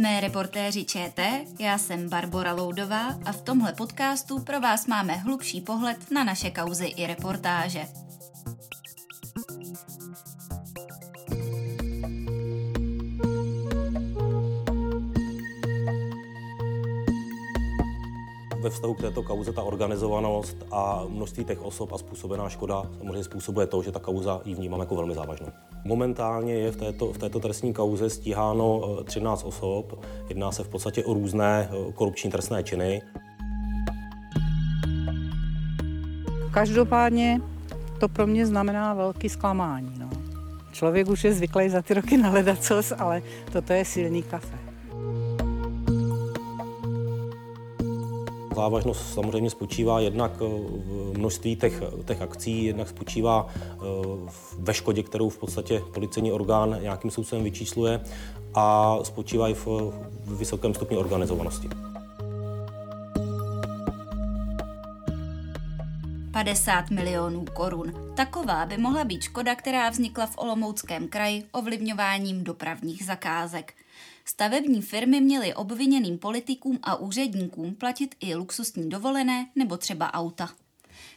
Jsme reportéři ČT, já jsem Barbara Loudová a v tomhle podcastu pro vás máme hlubší pohled na naše kauzy i reportáže. Ve vztahu k této kauze ta organizovanost a množství těch osob a způsobená škoda samozřejmě způsobuje to, že ta kauza ji vnímám jako velmi závažnou. Momentálně je v této, v této trestní kauze stíháno 13 eh, osob. Jedná se v podstatě o různé eh, korupční trestné činy. Každopádně to pro mě znamená velký zklamání. No. Člověk už je zvyklý za ty roky na ledacos, ale toto je silný kafe. Závažnost samozřejmě spočívá jednak eh, v množství těch, těch akcí, jednak spočívá eh, ve škodě, kterou v podstatě policejní orgán nějakým způsobem vyčísluje a spočívá i v, v vysokém stupni organizovanosti. 50 milionů korun. Taková by mohla být škoda, která vznikla v Olomouckém kraji ovlivňováním dopravních zakázek. Stavební firmy měly obviněným politikům a úředníkům platit i luxusní dovolené nebo třeba auta.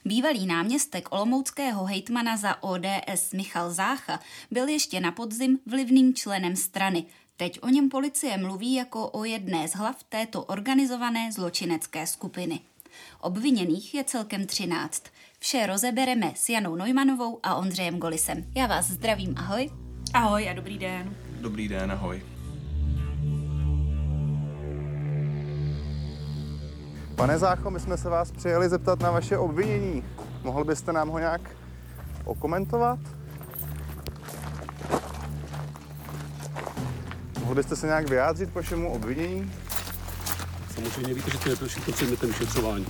Bývalý náměstek olomouckého hejtmana za ODS Michal Zácha byl ještě na podzim vlivným členem strany. Teď o něm policie mluví jako o jedné z hlav této organizované zločinecké skupiny. Obviněných je celkem 13. Vše rozebereme s Janou Neumanovou a Ondřejem Golisem. Já vás zdravím, ahoj. Ahoj a dobrý den. Dobrý den, ahoj. Pane Zácho, my jsme se vás přijeli zeptat na vaše obvinění. Mohl byste nám ho nějak okomentovat? Mohl byste se nějak vyjádřit k vašemu obvinění? Samozřejmě víte, že to je předmětem vyšetřování.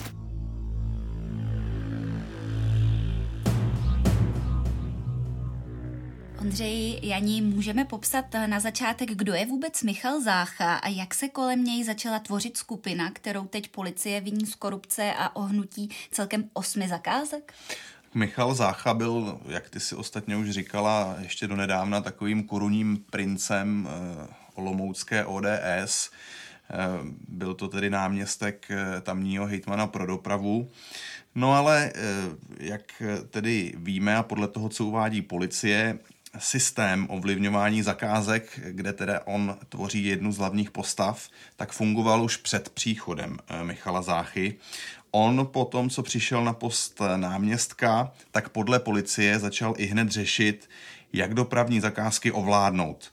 Ondřej Janí, můžeme popsat na začátek, kdo je vůbec Michal Zácha a jak se kolem něj začala tvořit skupina, kterou teď policie viní z korupce a ohnutí celkem osmi zakázek? Michal Zácha byl, jak ty si ostatně už říkala, ještě donedávna takovým korunním princem eh, olomoucké ODS. Eh, byl to tedy náměstek eh, tamního hejtmana pro dopravu. No ale jak tedy víme a podle toho, co uvádí policie, systém ovlivňování zakázek, kde teda on tvoří jednu z hlavních postav, tak fungoval už před příchodem eh, Michala Záchy. On po tom, co přišel na post náměstka, tak podle policie začal i hned řešit, jak dopravní zakázky ovládnout.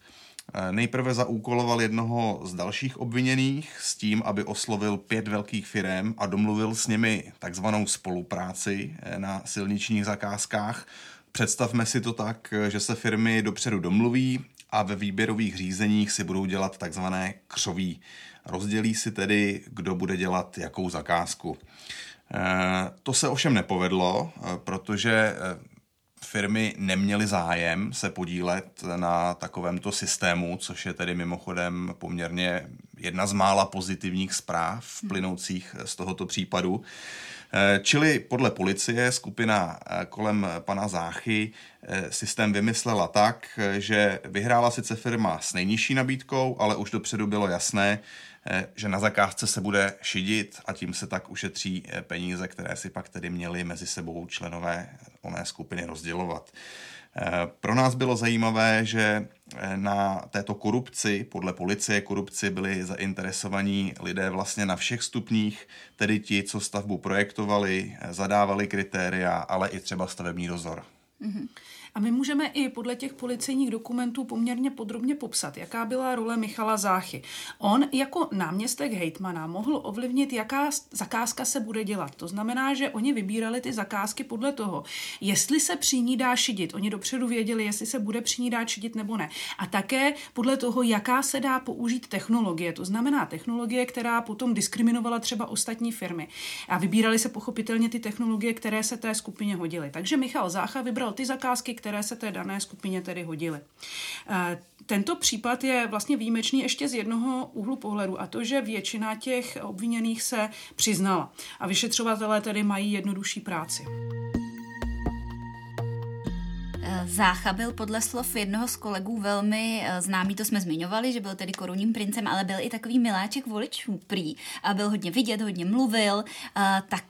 Eh, nejprve zaúkoloval jednoho z dalších obviněných s tím, aby oslovil pět velkých firm a domluvil s nimi takzvanou spolupráci eh, na silničních zakázkách. Představme si to tak, že se firmy dopředu domluví a ve výběrových řízeních si budou dělat takzvané křoví. Rozdělí si tedy, kdo bude dělat jakou zakázku. Eh, to se ovšem nepovedlo, eh, protože eh, firmy neměly zájem se podílet na takovémto systému, což je tedy mimochodem poměrně jedna z mála pozitivních zpráv plynoucích z tohoto případu. Eh, čili podle policie skupina eh, kolem pana Záchy eh, systém vymyslela tak, že vyhrála sice firma s nejnižší nabídkou, ale už dopředu bylo jasné, že na zakázce se bude šidit a tím se tak ušetří peníze, které si pak tedy měli mezi sebou členové oné skupiny rozdělovat. Pro nás bylo zajímavé, že na této korupci, podle policie korupci byli zainteresovaní lidé vlastně na všech stupních, tedy ti, co stavbu projektovali, zadávali kritéria, ale i třeba stavební dozor. Mm-hmm. A my můžeme i podle těch policejních dokumentů poměrně podrobně popsat, jaká byla role Michala Záchy. On jako náměstek hejtmana mohl ovlivnit, jaká zakázka se bude dělat. To znamená, že oni vybírali ty zakázky podle toho, jestli se při ní dá šidit. Oni dopředu věděli, jestli se bude při ní dát šidit nebo ne. A také podle toho, jaká se dá použít technologie. To znamená technologie, která potom diskriminovala třeba ostatní firmy. A vybírali se pochopitelně ty technologie, které se té skupině hodily. Takže Michal Zácha vybral ty zakázky, které se té dané skupině tedy hodily. Eh, tento případ je vlastně výjimečný ještě z jednoho úhlu pohledu a to, že většina těch obviněných se přiznala a vyšetřovatelé tedy mají jednodušší práci. Zácha byl podle slov jednoho z kolegů velmi eh, známý, to jsme zmiňovali, že byl tedy korunním princem, ale byl i takový miláček voličů prý. A byl hodně vidět, hodně mluvil, tak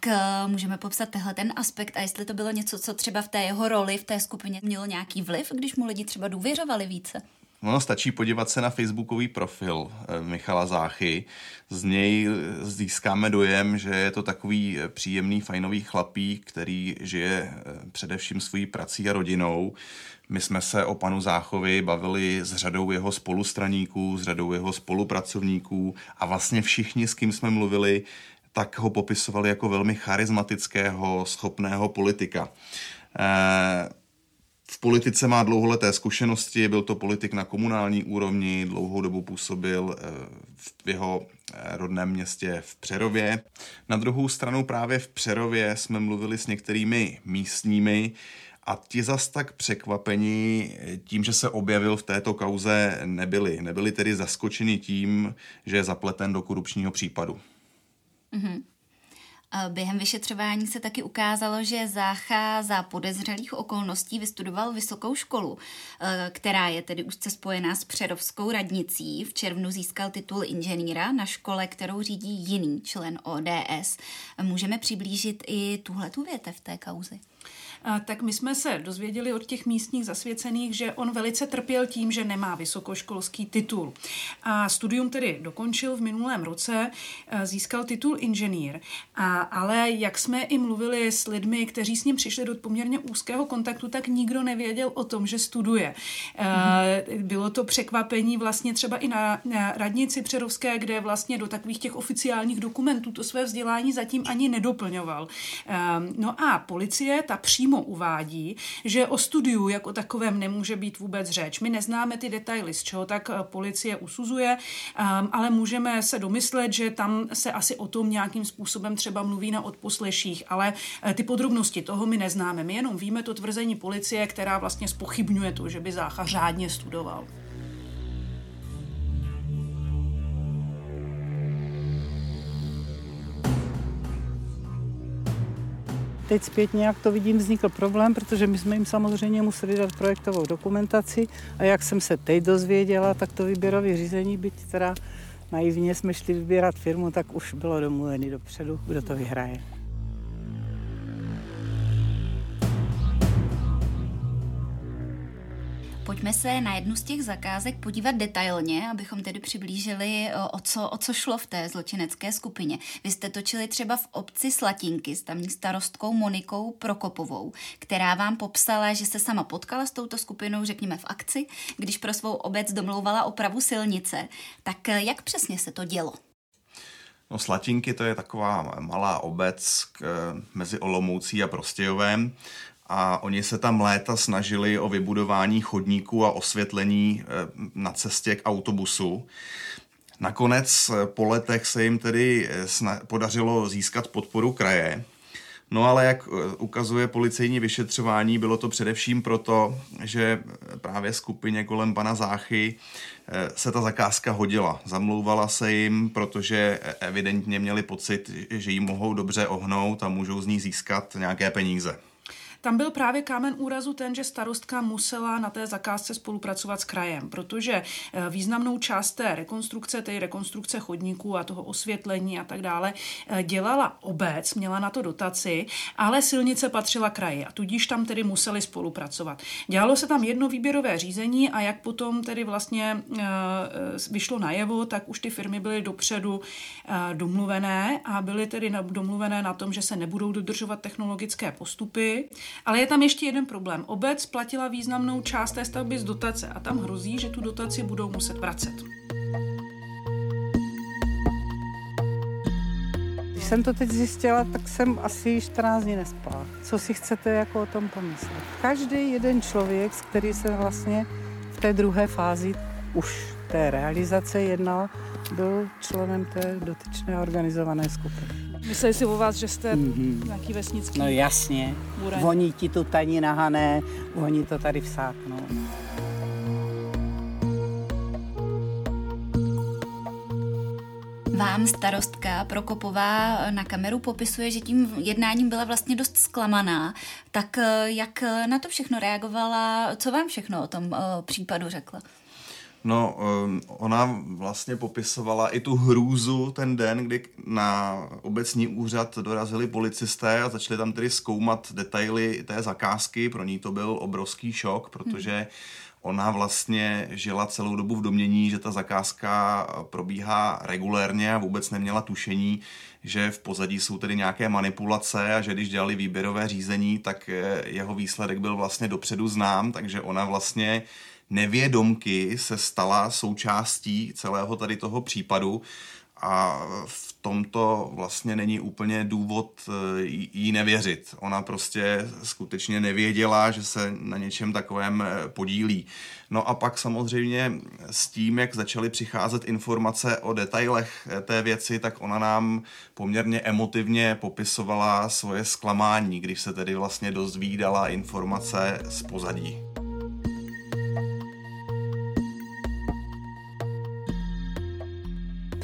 můžeme popsat tehle ten aspekt a jestli to bylo něco, co třeba v té jeho roli, v té skupině mělo nějaký vliv, když mu lidi třeba důvěřovali více. No, stačí podívat se na facebookový profil eh, Michala Záchy. Z něj eh, získáme dojem, že je to takový eh, příjemný, fajnový chlapík, který žije především svojí prací a rodinou. My jsme se o panu Záchovi bavili s řadou jeho spolustraníků, s řadou jeho spolupracovníků a vlastně všichni, s kým jsme mluvili, tak ho popisovali jako velmi charismatického, schopného politika. V politice má dlouholeté zkušenosti, byl to politik na komunální úrovni, dlouhou dobu působil eh, v jeho eh, rodném městě v Přerově. Na druhou stranu právě v Přerově jsme mluvili s některými místními a ti zas tak překvapení tím, že se objevil v této kauze nebyli. Nebyli tedy zaskočeni tím, že je zapleten do korupčního případu. Mm-hmm. Během vyšetřování se taky ukázalo, že Zácha za podezřelých okolností vystudoval vysokou školu, eh, která je tedy úzce spojená s Přerovskou radnicí. V červnu získal titul inženýra na škole, kterou řídí jiný člen ODS. Můžeme přiblížit i tuhle tu větev té kauzy tak my jsme se dozvěděli od těch místních zasvěcených, že on velice trpěl tím, že nemá vysokoškolský titul. A studium tedy dokončil v minulém roce, získal titul inženýr. A, ale jak jsme i mluvili s lidmi, kteří s ním přišli do poměrně úzkého kontaktu, tak nikdo nevěděl o tom, že studuje. Mm-hmm. Bylo to překvapení vlastně třeba i na, na radnici Přerovské, kde vlastně do takových těch oficiálních dokumentů to své vzdělání zatím ani nedoplňoval. No a policie, ta přímo přímo uvádí, že o studiu jako takovém nemůže být vůbec řeč. My neznáme ty detaily, z čeho tak eh, policie usuzuje, ehm, ale můžeme se domyslet, že tam se asi o tom nějakým způsobem třeba mluví na odposleších, ale eh, ty podrobnosti toho my neznáme. My jenom víme to tvrzení policie, která vlastně spochybňuje to, že by Zácha řádně studoval. Teď zpětně, jak to vidím, vznikl problém, protože my jsme jim samozřejmě museli dát projektovou dokumentaci a jak jsem se teď dozvěděla, tak to výběrové řízení, byť teda naivně jsme šli vybírat firmu, tak už bylo domluvený dopředu, kdo to vyhraje. Pojďme se na jednu z těch zakázek podívat detailně, abychom tedy přiblížili, o co, o co šlo v té zločinecké skupině. Vy jste točili třeba v obci Slatinky s tamní starostkou Monikou Prokopovou, která vám popsala, že se sama potkala s touto skupinou, řekněme v akci, když pro svou obec domlouvala opravu silnice. Tak jak přesně se to dělo? No Slatinky to je taková malá obec k, mezi Olomoucí a Prostějovem a oni se tam léta snažili o vybudování chodníků a osvětlení eh, na cestě k autobusu. Nakonec eh, po letech se jim tedy eh, podařilo získat podporu kraje. No ale jak ukazuje policejní vyšetřování, bylo to především proto, že právě skupině kolem pana Záchy se ta zakázka hodila. Zamlouvala se jim, protože evidentně měli pocit, že ji mohou dobře ohnout a můžou z ní získat nějaké peníze. Tam byl právě kámen úrazu ten, že starostka musela na té zakázce spolupracovat s krajem, protože eh, významnou část té rekonstrukce, té rekonstrukce chodníků a toho osvětlení a tak dále, eh, dělala obec, měla na to dotaci, ale silnice patřila kraji a tudíž tam tedy museli spolupracovat. Dělalo se tam jedno výběrové řízení a jak potom tedy vlastně eh, vyšlo najevo, tak už ty firmy byly dopředu domluvené a byly tedy domluvené na tom, že se nebudou dodržovat technologické postupy, ale je tam ještě jeden problém. Obec platila významnou část té stavby z dotace a tam hrozí, že tu dotaci budou muset vracet. Když jsem to teď zjistila, tak jsem asi 14 dní nespala. Co si chcete jako o tom pomyslet? Každý jeden člověk, který se vlastně v té druhé fázi už té realizace jednal, byl členem té dotyčné organizované skupiny. Mysleli si o vás, že jste mm-hmm. nějaký vesnický No jasně. Buren. Voní ti tu taní nahané, voní to tady vsáknou. Vám starostka Prokopová na kameru popisuje, že tím jednáním byla vlastně dost zklamaná. Tak jak na to všechno reagovala? Co vám všechno o tom případu řekla? No, ona vlastně popisovala i tu hrůzu ten den, kdy na obecní úřad dorazili policisté a začali tam tedy zkoumat detaily té zakázky. Pro ní to byl obrovský šok, protože ona vlastně žila celou dobu v domění, že ta zakázka probíhá regulérně a vůbec neměla tušení, že v pozadí jsou tedy nějaké manipulace a že když dělali výběrové řízení, tak jeho výsledek byl vlastně dopředu znám, takže ona vlastně nevědomky se stala součástí celého tady toho případu a v tomto vlastně není úplně důvod eh, jí nevěřit. Ona prostě skutečně nevěděla, že se na něčem takovém eh, podílí. No a pak samozřejmě s tím, jak začaly přicházet informace o detailech eh, té věci, tak ona nám poměrně emotivně popisovala svoje zklamání, když se tedy vlastně dozvídala informace z pozadí.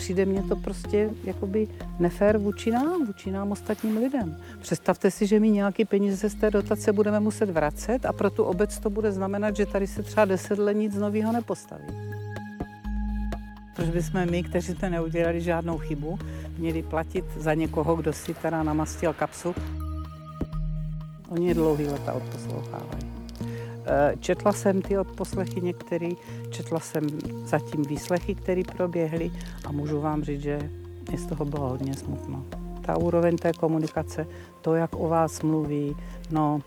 Přijde mně to prostě jakoby nefér vůči nám, vůči nám ostatním lidem. Představte si, že my nějaký peníze z té dotace budeme muset vracet a pro tu obec to bude znamenat, že tady se třeba deset let nic nového nepostaví. Proč bychom my, kteří jsme neudělali žádnou chybu, měli platit za někoho, kdo si teda namastil kapsu? Oni je dlouhý leta odposlouchávají. Eh, četla jsem ty odposlechy některý, četla jsem zatím výslechy, které proběhly a můžu vám říct, že mě z toho bylo hodně smutno. Ta úroveň té komunikace, to, jak o vás mluví, no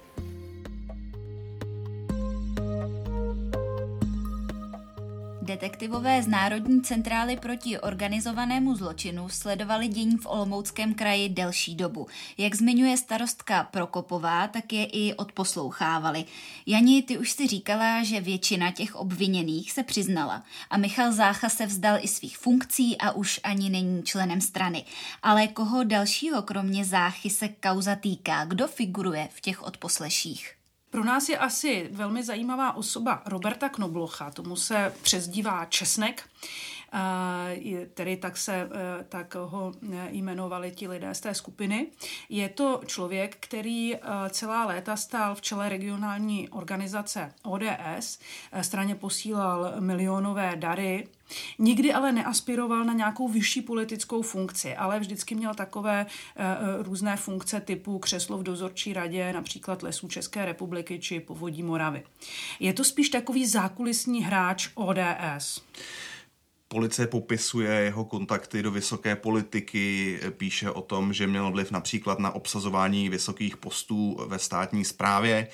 Detektivové z Národní centrály proti organizovanému zločinu sledovali dění v Olomouckém kraji delší dobu. Jak zmiňuje starostka Prokopová, tak je i odposlouchávali. Jani, ty už si říkala, že většina těch obviněných se přiznala a Michal Zácha se vzdal i svých funkcí a už ani není členem strany. Ale koho dalšího kromě Záchy se kauza týká? Kdo figuruje v těch odposleších? Pro nás je asi velmi zajímavá osoba Roberta Knoblocha, tomu se přezdívá Česnek. Tedy tak, se, e, tak ho e, jmenovali ti lidé z té skupiny. Je to člověk, který e, celá léta stál v čele regionální organizace ODS, straně posílal milionové dary Nikdy ale neaspiroval na nějakou vyšší politickou funkci, ale vždycky měl takové uh, různé funkce typu křeslo v dozorčí radě, například lesů České republiky či povodí Moravy. Je to spíš takový zákulisní hráč ODS. Policie popisuje jeho kontakty do vysoké politiky, píše o tom, že měl vliv například na obsazování vysokých postů ve státní správě.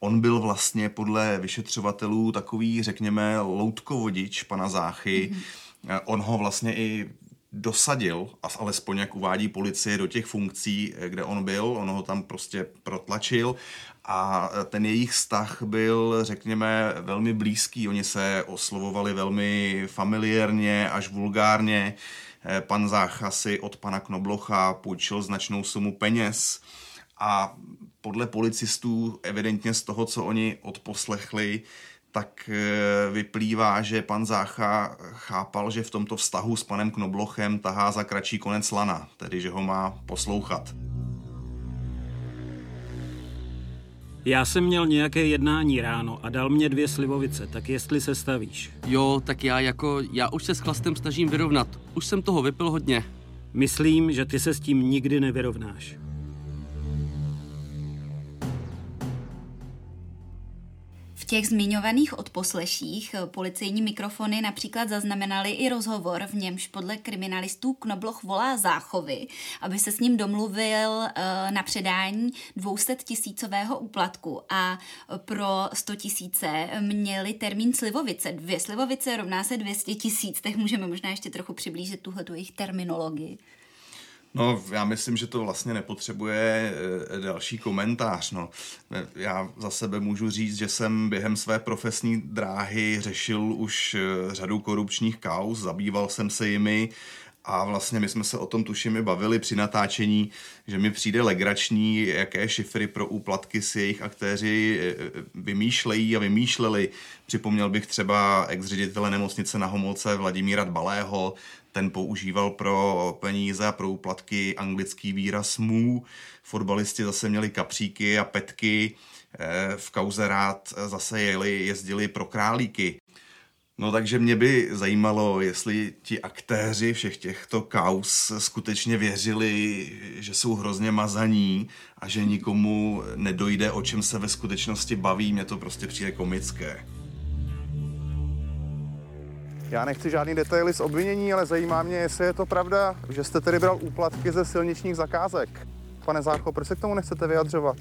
On byl vlastně podle vyšetřovatelů takový, řekněme, loutkovodič pana Záchy. Mm-hmm. On ho vlastně i dosadil, alespoň jak uvádí policie, do těch funkcí, kde on byl. On ho tam prostě protlačil a ten jejich vztah byl, řekněme, velmi blízký. Oni se oslovovali velmi familiárně až vulgárně. Pan Zácha si od pana Knoblocha půjčil značnou sumu peněz a podle policistů, evidentně z toho, co oni odposlechli, tak e, vyplývá, že pan Zácha chápal, že v tomto vztahu s panem Knoblochem tahá za kratší konec lana, tedy že ho má poslouchat. Já jsem měl nějaké jednání ráno a dal mě dvě slivovice, tak jestli se stavíš. Jo, tak já jako, já už se s chlastem snažím vyrovnat. Už jsem toho vypil hodně. Myslím, že ty se s tím nikdy nevyrovnáš. Těch zmiňovaných odposleších eh, policejní mikrofony například zaznamenali i rozhovor, v němž podle kriminalistů Knobloch volá Záchovi, aby se s ním domluvil eh, na předání 200 tisícového úplatku a pro 100 tisíce měli termín slivovice. Dvě slivovice rovná se 200 tisíc, tak můžeme možná ještě trochu přiblížit tuhle jejich terminologii. No, já myslím, že to vlastně nepotřebuje eh, další komentář. No. Já za sebe můžu říct, že jsem během své profesní dráhy řešil už eh, řadu korupčních kauz, zabýval jsem se jimi A vlastně my jsme se o tom tuším bavili při natáčení, že mi přijde legrační, jaké šifry pro úplatky si jejich aktéři eh, vymýšlejí a vymýšleli. Připomněl bych třeba ex-ředitele nemocnice na Homolce Vladimíra Dbalého, ten používal pro peníze a pro úplatky anglický výraz mu. Fotbalisti zase měli kapříky a petky. Eh, v kauze rád zase jeli, jezdili pro králíky. No takže mě by zajímalo, jestli ti aktéři všech těchto kaus skutečně věřili, že jsou hrozně mazaní a že nikomu nedojde, o čem se ve skutečnosti baví. Mně to prostě přijde komické. Já nechci žádný detaily z obvinění, ale zajímá mě, jestli je to pravda, že jste tedy bral úplatky ze silničních zakázek. Pane Zácho, proč se k tomu nechcete vyjadřovat?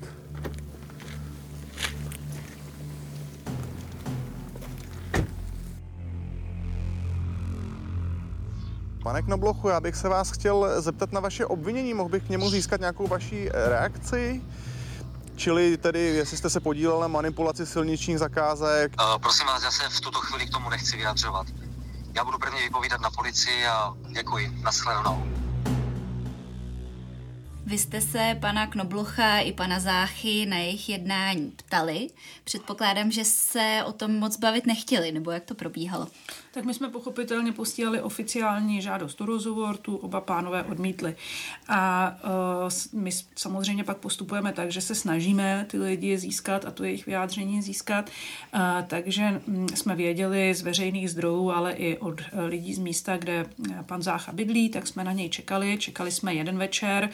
Pane Knoblochu, já bych se vás chtěl zeptat na vaše obvinění. Mohl bych k němu získat nějakou vaší reakci? Čili tedy, jestli jste se podílel na manipulaci silničních zakázek? Uh, prosím vás, já se v tuto chvíli k tomu nechci vyjadřovat. Já budu prvně vypovídat na policii a děkuji. Naschledanou. Vy jste se pana Knoblocha i pana Záchy na jejich jednání ptali. Předpokládám, že se o tom moc bavit nechtěli, nebo jak to probíhalo? Tak my jsme pochopitelně posílali oficiální žádost o rozhovor, tu oba pánové odmítli. A uh, my samozřejmě pak postupujeme tak, že se snažíme ty lidi získat a to jejich vyjádření získat. Uh, takže um, jsme věděli z veřejných zdrojů, ale i od uh, lidí z místa, kde pan Zácha bydlí, tak jsme na něj čekali. Čekali jsme jeden večer,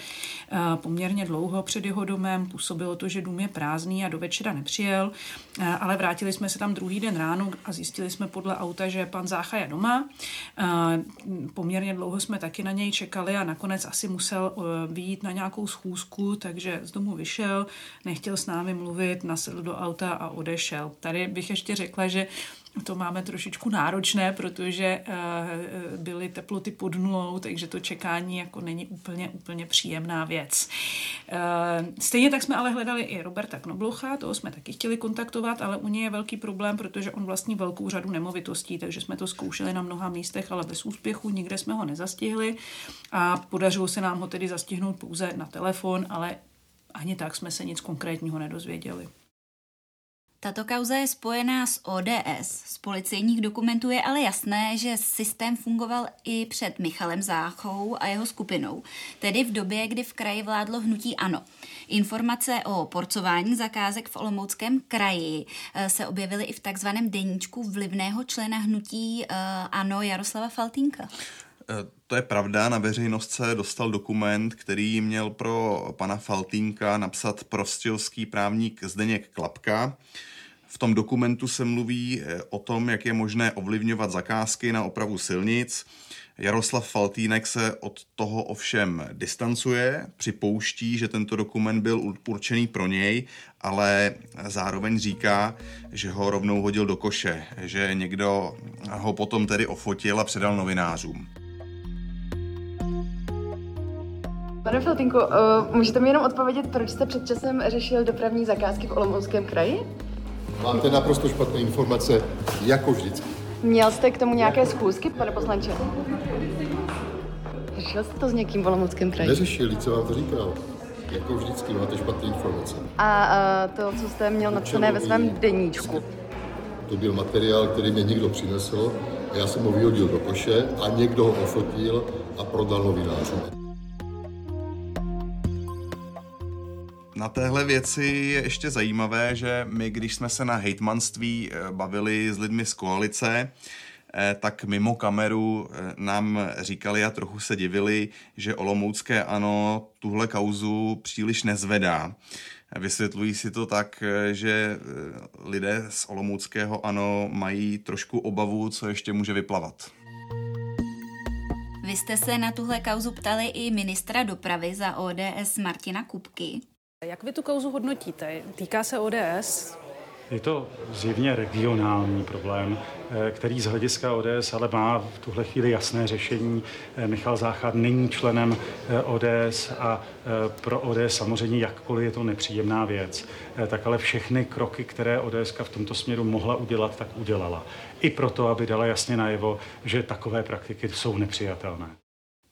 poměrně dlouho před jeho domem. Působilo to, že dům je prázdný a do večera nepřijel, uh, ale vrátili jsme se tam druhý den ráno a zjistili jsme podle auta, že pan Zácha je doma. Poměrně dlouho jsme taky na něj čekali a nakonec asi musel vyjít na nějakou schůzku, takže z domu vyšel, nechtěl s námi mluvit, nasedl do auta a odešel. Tady bych ještě řekla, že to máme trošičku náročné, protože uh, byly teploty pod nulou, takže to čekání jako není úplně, úplně příjemná věc. Uh, stejně tak jsme ale hledali i Roberta Knoblocha, toho jsme taky chtěli kontaktovat, ale u něj je velký problém, protože on vlastní velkou řadu nemovitostí, takže jsme to zkoušeli na mnoha místech, ale bez úspěchu, nikde jsme ho nezastihli a podařilo se nám ho tedy zastihnout pouze na telefon, ale ani tak jsme se nic konkrétního nedozvěděli. Tato kauza je spojená s ODS. Z policejních dokumentů je ale jasné, že systém fungoval i před Michalem Záchou a jeho skupinou, tedy v době, kdy v kraji vládlo hnutí ANO. Informace o porcování zakázek v Olomouckém kraji eh, se objevily i v takzvaném deníčku vlivného člena hnutí eh, ANO Jaroslava Faltínka. Eh, to je pravda, na veřejnost se dostal dokument, který měl pro pana Faltínka napsat prostilský právník Zdeněk Klapka. V tom dokumentu se mluví eh, o tom, jak je možné ovlivňovat zakázky na opravu silnic. Jaroslav Faltýnek se od toho ovšem distancuje, připouští, že tento dokument byl určený pro něj, ale zároveň říká, že ho rovnou hodil do koše, že někdo ho potom tedy ofotil a předal novinářům. Pane Faltínku, uh, můžete mi jenom odpovědět, proč jste před časem řešil dopravní zakázky v Olomouckém kraji? Máte naprosto špatné informace, jako vždycky. Měl jste k tomu nějaké schůzky, pane poslanče? Řešil jste to s někým v Olomouckém kraji? Neřešil, co vám to říkal. Jako vždycky máte špatné informace. A uh, to, co jste měl napsané ve svém deníčku? To byl materiál, který mě někdo přinesl a já jsem ho vyhodil do koše a někdo ho ofotil a prodal novinářům. Na téhle věci je ještě zajímavé, že my, když jsme se na hejtmanství eh, bavili s lidmi z koalice, eh, tak mimo kameru eh, nám říkali a trochu se divili, že Olomoucké ano tuhle kauzu příliš nezvedá. Vysvětlují si to tak, že lidé z Olomouckého ano mají trošku obavu, co ještě může vyplavat. Vy jste se na tuhle kauzu ptali i ministra dopravy za ODS Martina Kupky. Jak vy tu kauzu hodnotíte? Týká se ODS? Je to zjevně regionální problém, eh, který z hlediska ODS ale má v tuhle chvíli jasné řešení. Eh, Michal Záchad není členem eh, ODS a pro ODS samozřejmě jakkoliv je to nepříjemná věc, tak ale všechny kroky, které ODS v tomto směru mohla udělat, tak udělala. I proto, aby dala jasně najevo, že takové praktiky jsou nepřijatelné.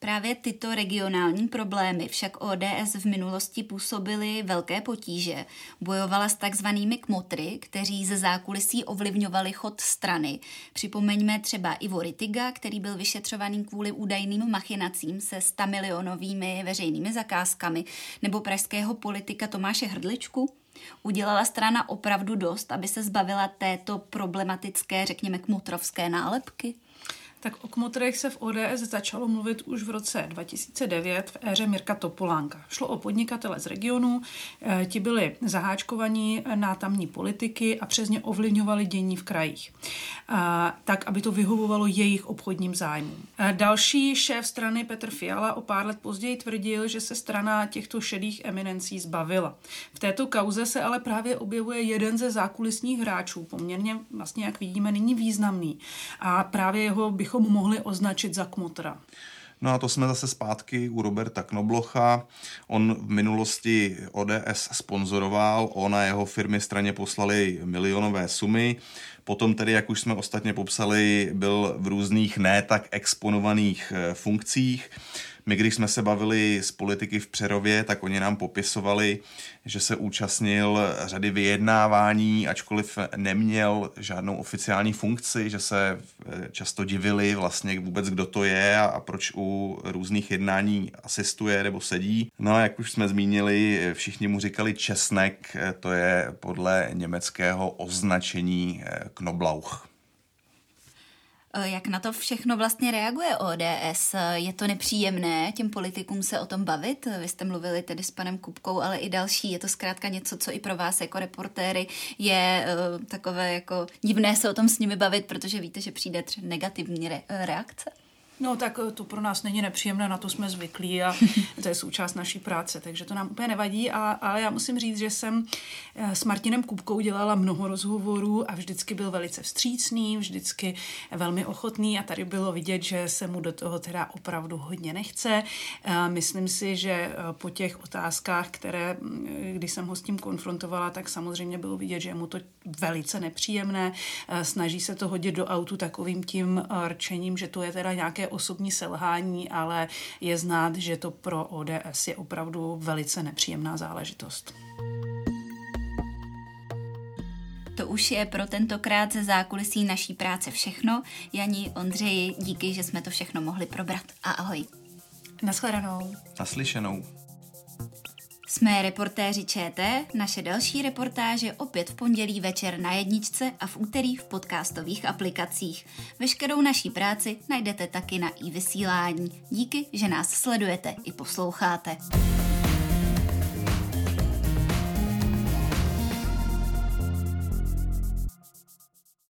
Právě tyto regionální problémy však ODS v minulosti působily velké potíže. Bojovala s takzvanými kmotry, kteří ze zákulisí ovlivňovali chod strany. Připomeňme třeba Ivo Ritiga, který byl vyšetřovaný kvůli údajným machinacím se 100 milionovými veřejnými zakázkami, nebo pražského politika Tomáše Hrdličku. Udělala strana opravdu dost, aby se zbavila této problematické, řekněme, kmotrovské nálepky? Tak o kmotrech se v ODS začalo mluvit už v roce 2009 v éře Mirka Topolánka. Šlo o podnikatele z regionu, eh, ti byli zaháčkovaní na tamní politiky a přesně ovlivňovali dění v krajích, tak, aby to vyhovovalo jejich obchodním zájmům. Další šéf strany Petr Fiala o pár let později tvrdil, že se strana těchto šedých eminencí zbavila. V této kauze se ale právě objevuje jeden ze zákulisních hráčů, poměrně vlastně, jak vidíme, není významný. A právě jeho bych bychom mohli označit za kmotra. No a to jsme zase zpátky u Roberta Knoblocha. On v minulosti ODS sponzoroval, on a jeho firmy straně poslali milionové sumy. Potom tedy, jak už jsme ostatně popsali, byl v různých ne tak exponovaných eh, funkcích. My, když jsme se bavili s politiky v Přerově, tak oni nám popisovali, že se účastnil řady vyjednávání, ačkoliv neměl žádnou oficiální funkci, že se eh, často divili vlastně vůbec, kdo to je a proč u různých jednání asistuje nebo sedí. No a jak už jsme zmínili, všichni mu říkali česnek, eh, to je podle německého označení Knoblauch. Eh, jak na to všechno vlastně reaguje ODS? Eh, je to nepříjemné těm politikům se o tom bavit? Vy jste mluvili tedy s panem Kupkou, ale i další. Je to zkrátka něco, co i pro vás jako reportéry je uh, takové jako divné se o tom s nimi bavit, protože víte, že přijde třeba negativní re- reakce? No tak to pro nás není nepříjemné, na to jsme zvyklí a to je součást naší práce, takže to nám úplně nevadí, a, ale já musím říct, že jsem eh, s Martinem Kupkou dělala mnoho rozhovorů a vždycky byl velice vstřícný, vždycky velmi ochotný a tady bylo vidět, že se mu do toho teda opravdu hodně nechce. Eh, myslím si, že eh, po těch otázkách, které, mm, když jsem ho s tím konfrontovala, tak samozřejmě bylo vidět, že je mu to velice nepříjemné. Snaží se to hodit do autu takovým tím rčením, že to je teda nějaké osobní selhání, ale je znát, že to pro ODS je opravdu velice nepříjemná záležitost. To už je pro tentokrát ze zákulisí naší práce všechno. Jani, Ondřeji, díky, že jsme to všechno mohli probrat. A ahoj. Naschledanou. Naslyšenou. Jsme reportéři ČT, naše další reportáže opět v pondělí večer na jedničce a v úterý v podcastových aplikacích. Veškerou naší práci najdete taky na i vysílání. Díky, že nás sledujete i posloucháte.